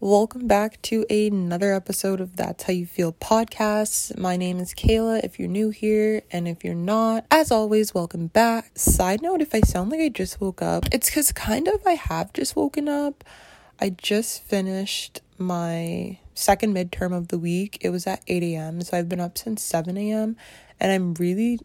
Welcome back to another episode of That's How You Feel podcast. My name is Kayla if you're new here, and if you're not, as always, welcome back. Side note if I sound like I just woke up, it's because kind of I have just woken up. I just finished my second midterm of the week. It was at 8 a.m., so I've been up since 7 a.m., and I'm really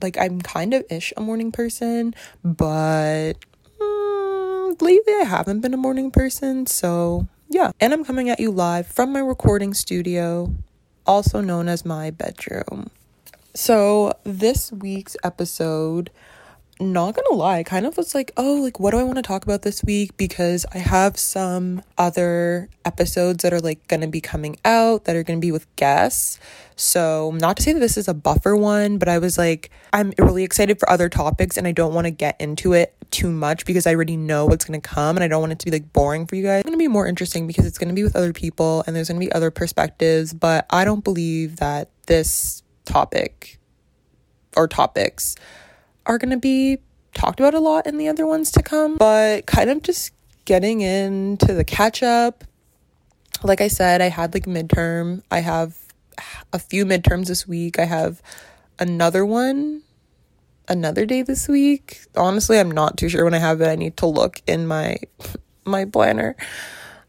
like, I'm kind of ish a morning person, but mm, lately I haven't been a morning person, so yeah, and I'm coming at you live from my recording studio, also known as my bedroom. So, this week's episode, not gonna lie, kind of was like, oh, like, what do I want to talk about this week? Because I have some other episodes that are like gonna be coming out that are gonna be with guests. So, not to say that this is a buffer one, but I was like, I'm really excited for other topics and I don't want to get into it too much because I already know what's to come and I don't want it to be like boring for you guys. It's to be more interesting because it's to be with other people and there's to be other perspectives, but I don't believe that this topic or topics are going to be talked about a lot in the other ones to come, but kind of just getting into the catch up. Like I said, I had like midterm. I have a few midterms this week. I have another one another day this week. Honestly, I'm not too sure when I have it. I need to look in my my planner.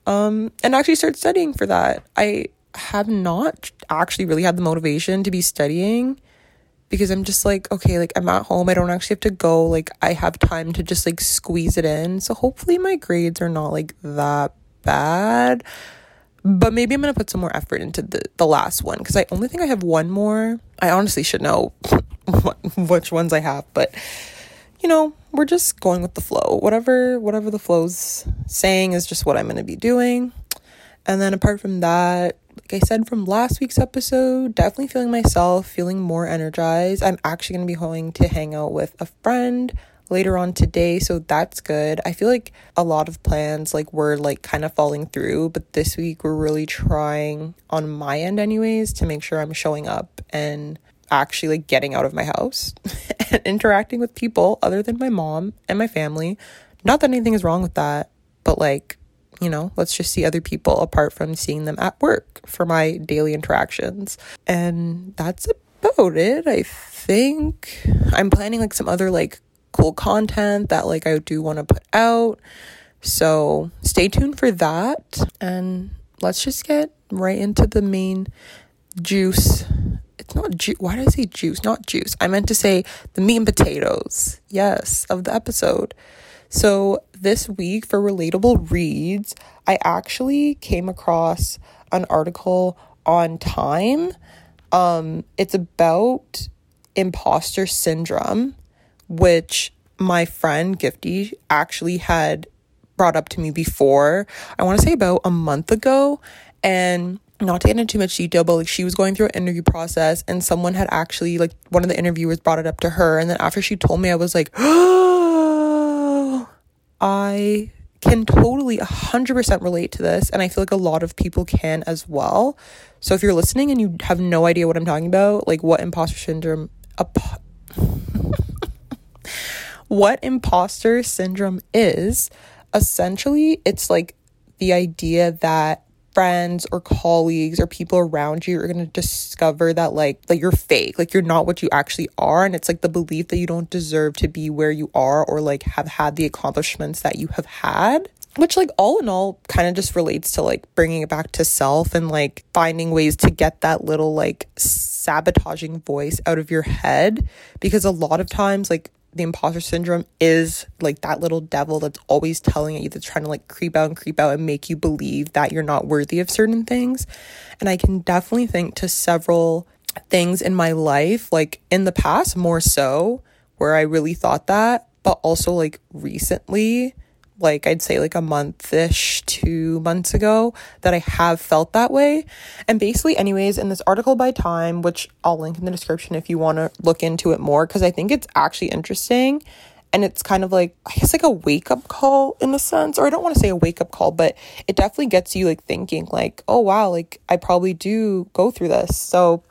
Um and actually start studying for that. I have not actually really had the motivation to be studying because I'm just like, okay, like I'm at home. I don't actually have to go. Like I have time to just like squeeze it in. So hopefully my grades are not like that bad. But maybe I'm to put some more effort into the the last one cuz I only think I have one more. I honestly should know which ones I have, but you know, we're just going with the flow. Whatever whatever the flow's saying is just what I'm to be doing. And then apart from that, like I said from last week's episode, definitely feeling myself, feeling more energized. I'm actually going to be going to hang out with a friend later on today, so that's good. I feel like a lot of plans like were like kind of falling through, but this week we're really trying on my end anyways to make sure I'm showing up and actually like getting out of my house and interacting with people other than my mom and my family. Not that anything is wrong with that, but like, you know, let's just see other people apart from seeing them at work for my daily interactions. And that's about it, I think. I'm planning like some other like cool content that like I do want to put out. So stay tuned for that. And let's just get right into the main juice it's not juice. Why did I say juice? Not juice. I meant to say the meat and potatoes. Yes, of the episode. So this week for relatable reads, I actually came across an article on Time. Um, it's about imposter syndrome, which my friend Gifty actually had brought up to me before. I want to say about a month ago. And not to get into too much detail, but like she was going through an interview process and someone had actually like one of the interviewers brought it up to her. And then after she told me, I was like, I can totally 100% relate to this. And I feel like a lot of people can as well. So if you're listening and you have no idea what I'm talking about, like what imposter syndrome, what imposter syndrome is, essentially, it's like the idea that friends or colleagues or people around you are going to discover that like like you're fake like you're not what you actually are and it's like the belief that you don't deserve to be where you are or like have had the accomplishments that you have had which like all in all kind of just relates to like bringing it back to self and like finding ways to get that little like sabotaging voice out of your head because a lot of times like the imposter syndrome is like that little devil that's always telling you that's trying to like creep out and creep out and make you believe that you're not worthy of certain things. And I can definitely think to several things in my life, like in the past, more so, where I really thought that, but also like recently like I'd say like a month ish, two months ago, that I have felt that way. And basically, anyways, in this article by Time, which I'll link in the description if you want to look into it more, because I think it's actually interesting. And it's kind of like, I guess, like a wake up call in a sense, or I don't want to say a wake up call, but it definitely gets you like thinking, like, oh wow, like I probably do go through this. So,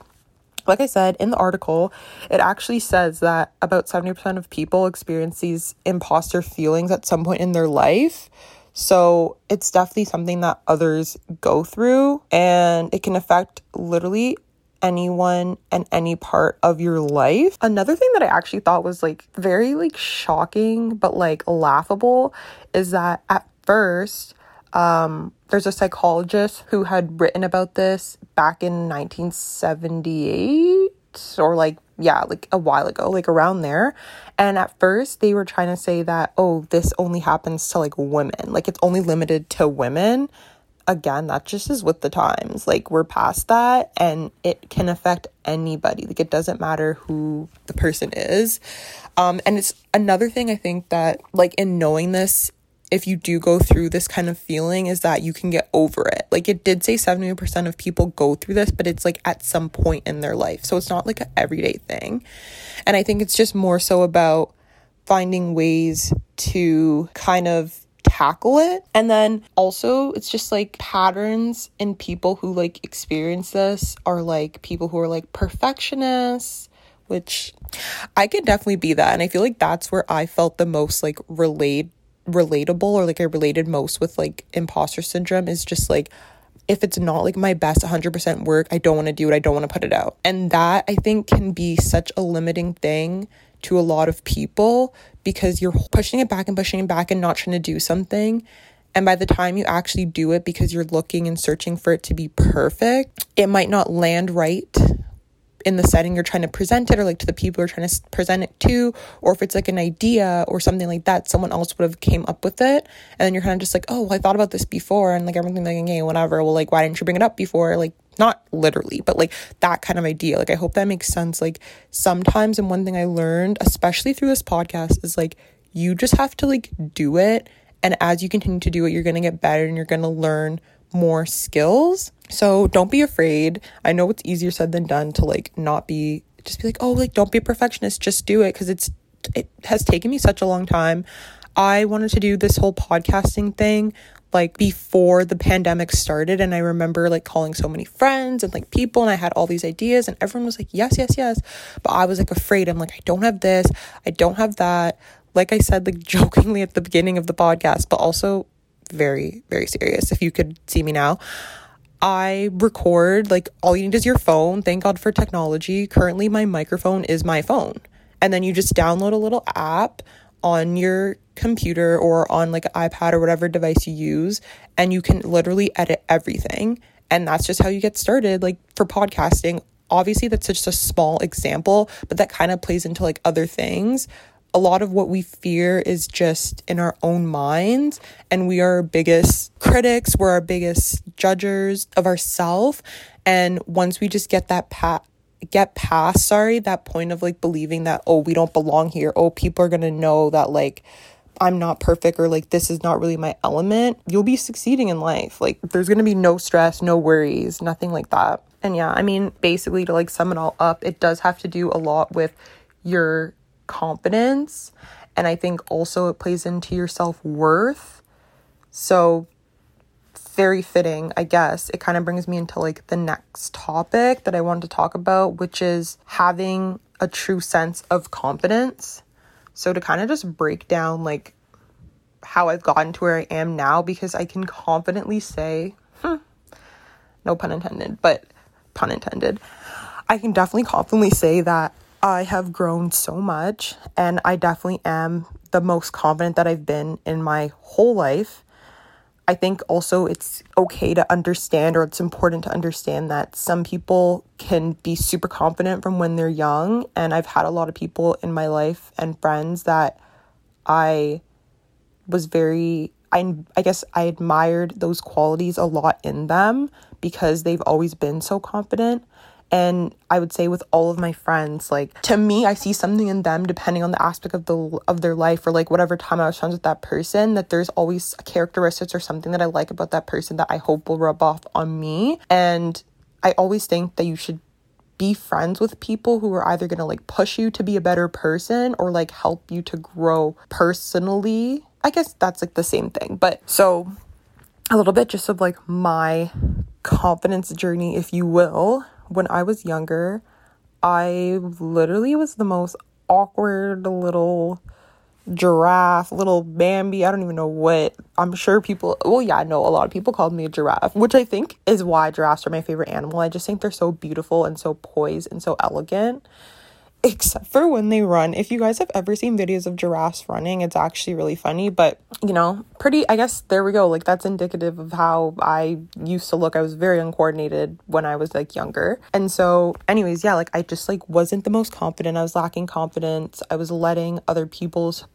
like I said in the article, it actually says that about 70% of people experience these imposter feelings at some point in their life. So it's definitely something that others go through and it can affect literally anyone and any part of your life. Another thing that I actually thought was like very like shocking but like laughable is that at first um there's a psychologist who had written about this back in 1978 or like yeah, like a while ago, like around there. And at first they were trying to say that oh, this only happens to like women. Like it's only limited to women again, that just is with the times. Like, we're past that and it can affect anybody. Like, it doesn't matter who the person is. Um, and it's another thing I think that, like, in knowing this, if you do go through this kind of feeling, is that you can get over it. Like, it did say 70% of people go through this, but it's like at some point in their life. So it's not like an everyday thing. And I think it's just more so about finding ways to kind of tackle it. And then also, it's just like patterns in people who like experience this are like people who are like perfectionists, which I could definitely be that. And I feel like that's where I felt the most like relate relatable or like I related most with like imposter syndrome is just like if it's not like my best 100% work, I don't want to do it. I don't want to put it out. And that I think can be such a limiting thing to a lot of people because you're pushing it back and pushing it back and not trying to do something. And by the time you actually do it because you're looking and searching for it to be perfect, it might not land right in the setting you're trying to present it or like to the people you're trying to present it to or if it's like an idea or something like that someone else would have came up with it. And then you're kind of just like oh well, i thought about this before and like everything like hey whatever well like why didn't you bring it up before? Like not literally but like that kind of idea. Like i hope that makes sense. Like sometimes and one thing i learned especially through this podcast is like you just have to like do it. And as you continue to do it you're going to get better and you're going to learn more skills. So don't be afraid. I know it's easier said than done to like not be just be like, "Oh, like don't be a perfectionist, just do it" because it's it has taken me such a long time. I wanted to do this whole podcasting thing like before the pandemic started and I remember like calling so many friends and like people and I had all these ideas and everyone was like yes yes yes but I was like afraid I'm like I don't have this I don't have that like I said like jokingly at the beginning of the podcast but also very, very serious. If you could see me now, I record like all you need is your phone. Thank God for technology. Currently, my microphone is my phone. And then you just download a little app on your computer or on like an iPad or whatever device you use, and you can literally edit everything. And that's just how you get started, like for podcasting. Obviously, that's just a small example, but that kind of plays into like other things a lot of what we fear is just in our own minds and we are our biggest critics we're our biggest judges of ourselves and once we just get that pat get past sorry that point of like believing that oh we don't belong here oh people are going to know that like I'm not perfect or like this is not really my element, you'll be succeeding in life. Like there's going to be no stress, no worries, nothing like that. And yeah, I mean, basically to like sum it all up, it does have to do a lot with your confidence. And I think also it plays into your self worth. So, very fitting, I guess. It kind of brings me into like the next topic that I wanted to talk about, which is having a true sense of confidence. So, to kind of just break down like how I've gotten to where I am now, because I can confidently say, hmm, no pun intended, but pun intended, I can definitely confidently say that I have grown so much, and I definitely am the most confident that I've been in my whole life. I think also it's okay to understand, or it's important to understand that some people can be super confident from when they're young. And I've had a lot of people in my life and friends that I was very, I, I guess I admired those qualities a lot in them because they've always been so confident. And I would say with all of my friends, like to me, I see something in them depending on the aspect of the of their life or like whatever time I was friends with that person, that there's always characteristics or something that I like about that person that I hope will rub off on me. And I always think that you should be friends with people who are either to like push you to be a better person or like help you to grow personally. I guess that's like the same thing. But so a little bit just of like my confidence journey, if you will when I was younger, I literally was the most awkward little giraffe, little Bambi. I don't even know what. I'm sure people, well, yeah, I know a lot of people called me a giraffe, which I think is why giraffes are my favorite animal. I just think they're so beautiful and so poised and so elegant except for when they run. If you guys have ever seen videos of giraffes running, it's actually really funny, but you know, pretty, I guess there we go. Like, that's indicative of how I used to look. I was very uncoordinated when I was like younger. And so, anyways, yeah, like I just like wasn't the most confident. I was lacking confidence. I was letting other people's,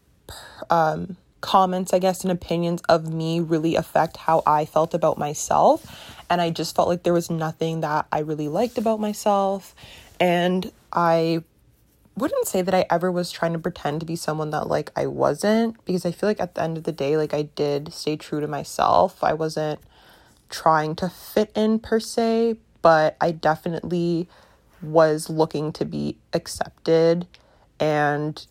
um, comments, I guess, and opinions of me really affect how I felt about myself. And I just felt like there was nothing that I really liked about myself. And I wouldn't say that I ever was trying to pretend to be someone that like I wasn't because I feel like at the end of the day like I did stay true to myself. I wasn't trying to fit in per se, but I definitely was looking to be accepted and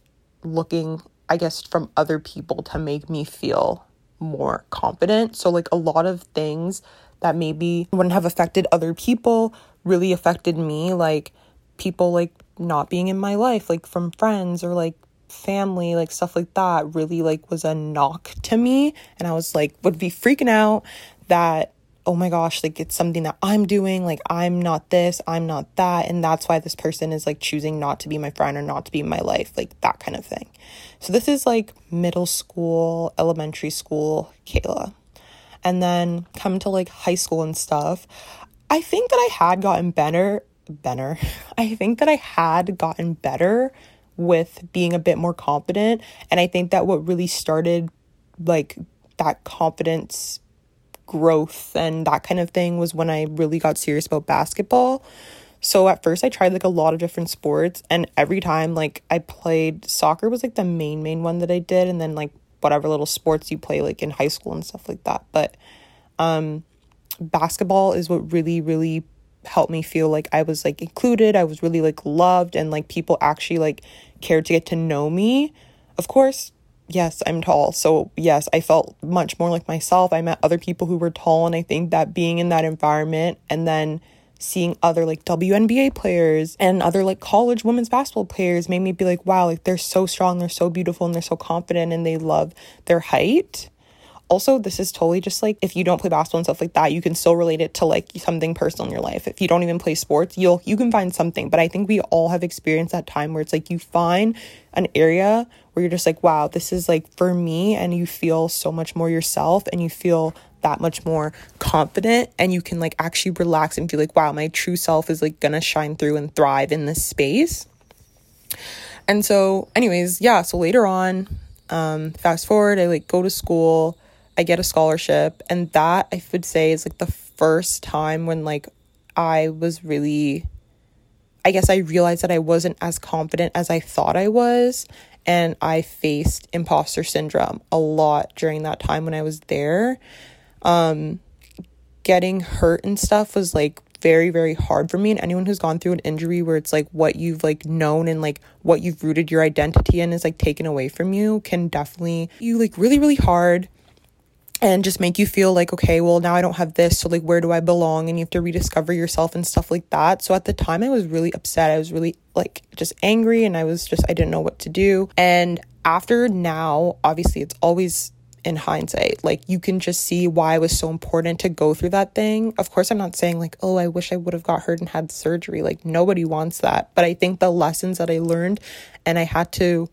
looking I guess from other people to make me feel more confident. So like a lot of things that maybe wouldn't have affected other people really affected me like people like not being in my life, like from friends or like family, like stuff like that, really like was a knock to me. And I was like, would be freaking out that, oh my gosh, like it's something that I'm doing. Like I'm not this, I'm not that. And that's why this person is like choosing not to be my friend or not to be in my life, like that kind of thing. So this is like middle school, elementary school, Kayla. And then come to like high school and stuff. I think that I had gotten better better. I think that I had gotten better with being a bit more confident. And I think that what really started like that confidence growth and that kind of thing was when I really got serious about basketball. So at first I tried like a lot of different sports and every time like I played soccer was like the main main one that I did and then like whatever little sports you play like in high school and stuff like that. But um basketball is what really really helped me feel like I was like included, I was really like loved and like people actually like cared to get to know me. Of course, yes, I'm tall. So, yes, I felt much more like myself. I met other people who were tall and I think that being in that environment and then seeing other like WNBA players and other like college women's basketball players made me be like, wow, like they're so strong, they're so beautiful, and they're so confident and they love their height also this is totally just like if you don't play basketball and stuff like that you can still relate it to like something personal in your life. If you don't even play sports you'll you can find something. But i think we all have experienced that time where it's like you find an area where you're just like wow this is like for me and you feel so much more yourself and you feel that much more confident and you can like actually relax and feel like wow my true self is like gonna shine through and thrive in this space. And so anyways yeah so later on um fast forward i like go to school I get a scholarship and that I would say is like the first time when like I was really I guess I realized that I wasn't as confident as I thought I was and I faced imposter syndrome a lot during that time when I was there. Um getting hurt and stuff was like very very hard for me and anyone who's gone through an injury where it's like what you've like known and like what you've rooted your identity in is like taken away from you can definitely you like really really hard and just make you feel like okay well now i don't have this so like where do i belong? And you have to rediscover yourself and stuff like that. So at the time i was really upset. I was really like just angry and i was just i didn't know what to do. And after now obviously it's always in hindsight. Like you can just see why it was so important to go through that thing. Of course i'm not saying like oh i wish i would have got hurt and had surgery. Like nobody wants that. But i think the lessons that i learned and i had to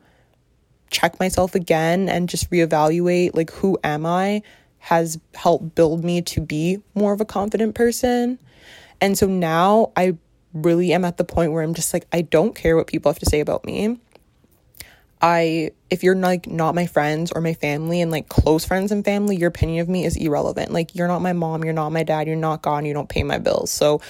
check myself again and just reevaluate like who am I has helped build me to be more of a confident person. And so now I really am at the point where I'm just like I don't care what people have to say about me. I if you're like not my friends or my family and like close friends and family, your opinion of me is irrelevant. Like you're not my mom, you're not my dad, you're not gone, you don't pay my bills. So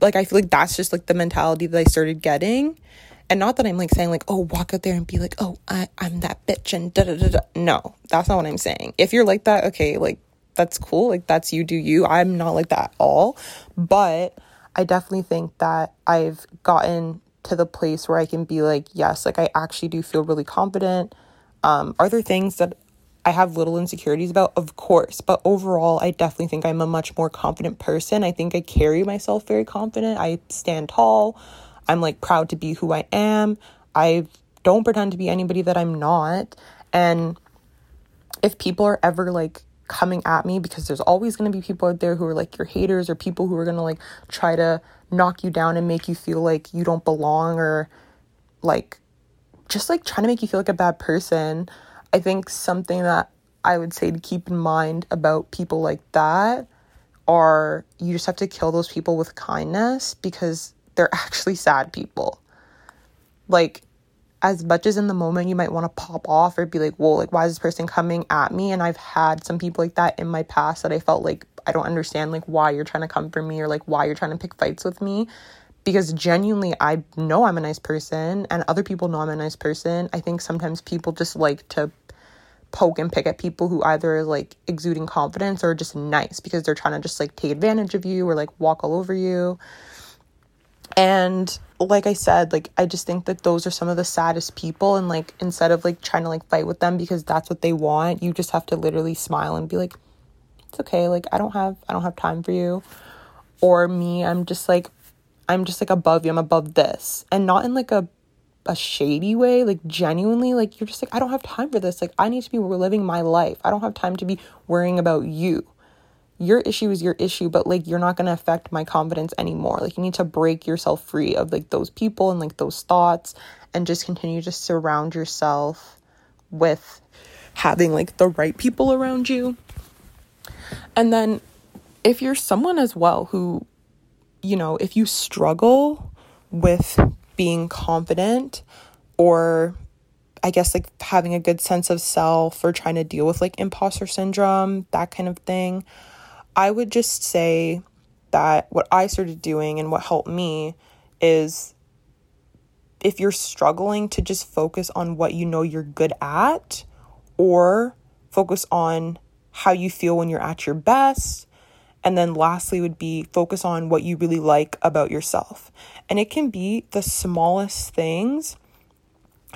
like I feel like that's just like the mentality that I started getting. And not that I'm like saying like, oh, walk out there and be like, oh, I, I'm that bitch and da da da da. No, that's not what I'm saying. If you're like that, okay, like that's cool. Like that's you do you. I'm not like that at all. But I definitely think that I've gotten to the place where I can be like, yes, like I actually do feel really confident. Um, are there things that I have little insecurities about? Of course. But overall, I definitely think I'm a much more confident person. I think I carry myself very confident. I stand tall. I'm like proud to be who I am. I've don't pretend to be anybody that I'm not. And if people are ever like coming at me because there's always going to be people out there who are like your haters or people who are going to like try to knock you down and make you feel like you don't belong or like just like trying to make you feel like a bad person. I think something that I would say to keep in mind about people like that are you just have to kill those people with kindness because they're actually sad people. Like as much as in the moment you might want to pop off or be like, whoa, like, why is this person coming at me? And I've had some people like that in my past that I felt like I don't understand, like, why you're trying to come for me or like why you're trying to pick fights with me. Because genuinely, I know I'm a nice person and other people know I'm a nice person. I think sometimes people just like to poke and pick at people who either like exuding confidence or just nice because they're trying to just like take advantage of you or like walk all over you. And like I said, like I just think that those are some of the saddest people and like instead of like trying to like fight with them because that's what they want, you just have to literally smile and be like it's okay, like I don't have I don't have time for you. Or me, I'm just like I'm just like above you. I'm above this. And not in like a a shady way, like genuinely like you're just like I don't have time for this. Like I need to be living my life. I don't have time to be worrying about you your issue is your issue, but like you're not going to affect my confidence anymore. Like you need to break yourself free of like those people and like those thoughts and just continue to surround yourself with having like the right people around you. And then if you're someone as well who, you know, if you struggle with being confident or I guess like having a good sense of self or trying to deal with like imposter syndrome, that kind of thing. I would just say that what I started doing and what helped me is if you're struggling to just focus on what you know you're good at or focus on how you feel when you're at your best. And then lastly, would be focus on what you really like about yourself. And it can be the smallest things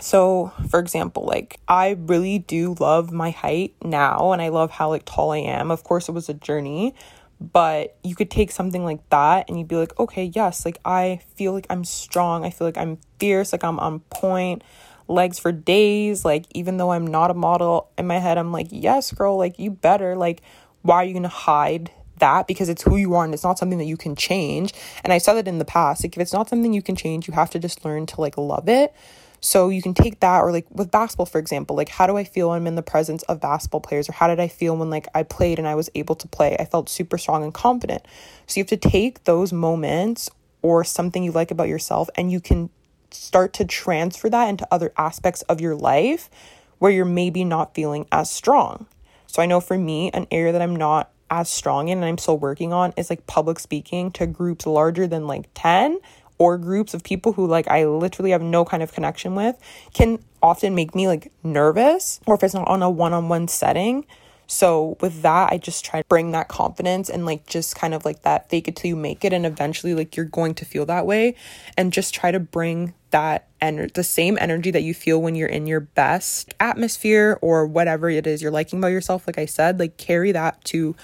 so, for example, like I really do love my height now and I love how like tall I am. Of course, it was a journey, but you could take something like that and you'd be like, "Okay, yes, like I feel like I'm strong. I feel like I'm fierce, like I'm on point." Legs for days, like even though I'm not a model in my head, I'm like, "Yes, girl, like you better. Like why are you going to hide that because it's who you are and it's not something that you can change. And I said that in the past. Like if it's not something you can change, you have to just learn to like love it. So you can take that or like with basketball for example, like how do I feel when I'm in the presence of basketball players or how did I feel when like I played and I was able to play? I felt super strong and confident. So you have to take those moments or something you like about yourself and you can start to transfer that into other aspects of your life where you're maybe not feeling as strong. So I know for me, an area that I'm not as strong in and I'm still working on is like public speaking to groups larger than like 10 or groups of people who like I literally have no kind of connection with can often make me like nervous or if it's not on a one-on-one setting. So with that, I just try to bring that confidence and like just kind of like that fake it till you make it and eventually like you're going to feel that way and just try to bring that and the same energy that you feel when you're in your best atmosphere or whatever it is you're liking about yourself like I said, like carry that to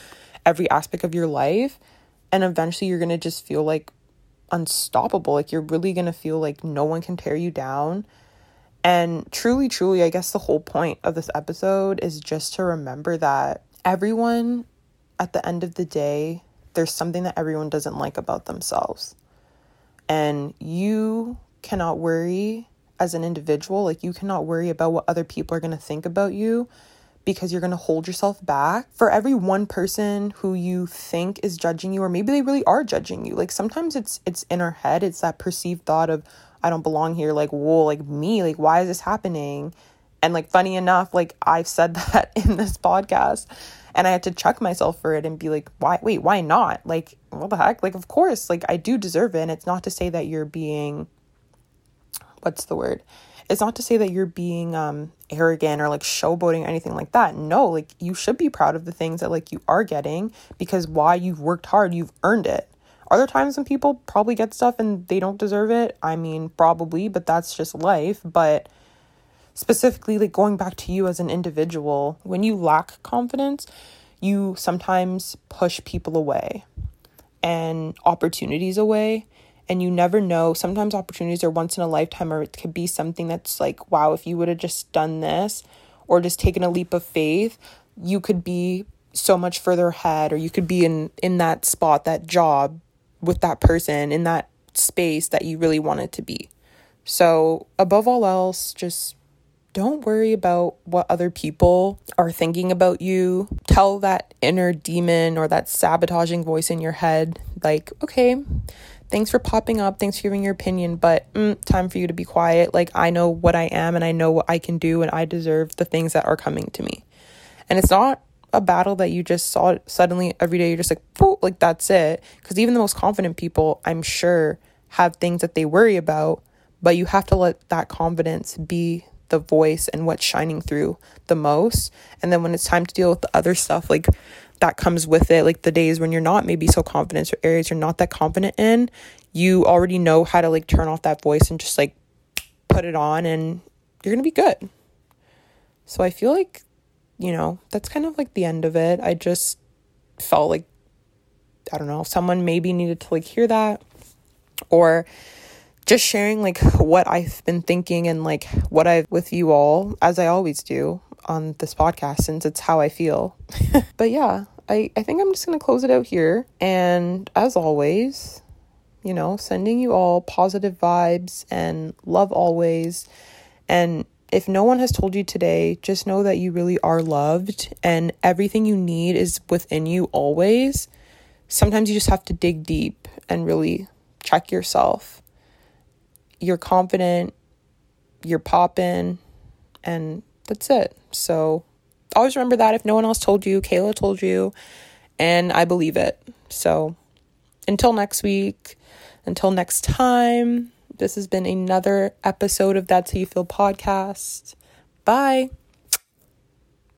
every aspect of your life and eventually you're going to just feel like unstoppable. Like you're really going to feel like no one can tear you down. And truly, truly, I guess the whole point of this episode is just to remember that everyone, at the end of the day, there's something that everyone doesn't like about themselves. And you cannot worry as an individual, like, you cannot worry about what other people are going to think about you because you're going to hold yourself back. For every one person who you think is judging you or maybe they really are judging you. Like sometimes it's it's in our head, it's that perceived thought of I don't belong here like whoa, like me, like why is this happening? And like funny enough, like I've said that in this podcast and I had to chuck myself for it and be like, why wait, why not? Like what the heck? Like of course, like I do deserve it and it's not to say that you're being what's the word? It's not to say that you're being um arrogant or like showboating or anything like that. No, like you should be proud of the things that like you are getting because why you've worked hard, you've earned it. Are there times when people probably get stuff and they don't deserve it? I mean, probably, but that's just life. But specifically, like going back to you as an individual, when you lack confidence, you sometimes push people away and opportunities away and you never know. Sometimes opportunities are once in a lifetime, or it could be something that's like, wow, if you would have just done this or just taken a leap of faith, you could be so much further ahead, or you could be in in that spot, that job with that person in that space that you really wanted to be. So, above all else, just don't worry about what other people are thinking about you. Tell that inner demon or that sabotaging voice in your head, like, okay, thanks for popping up. Thanks for giving your opinion, but mm, time for you to be quiet. Like, I know what I am and I know what I can do, and I deserve the things that are coming to me. And it's not a battle that you just saw suddenly every day. You're just like, Poof, like, that's it. Because even the most confident people, I'm sure, have things that they worry about, but you have to let that confidence be the voice and what's shining through the most. And then when it's time to deal with the other stuff, like that comes with it, like the days when you're not maybe so confident or areas you're not that confident in, you already know how to like turn off that voice and just like put it on and you're going to be good. So I feel like, you know, that's kind of like the end of it. I just felt like, I don't know, someone maybe needed to like hear that or just sharing like what I've been thinking and like what I've with you all, as I always do on this podcast, since it's how I feel. but yeah, I, I think I'm just gonna close it out here. And as always, you know, sending you all positive vibes and love always. And if no one has told you today, just know that you really are loved and everything you need is within you always. Sometimes you just have to dig deep and really check yourself you're confident, you're popping, and that's it. So always remember that if no one else told you, Kayla told you, and I believe it. So until next week, until next time, this has been another episode of That's How You Feel podcast. Bye.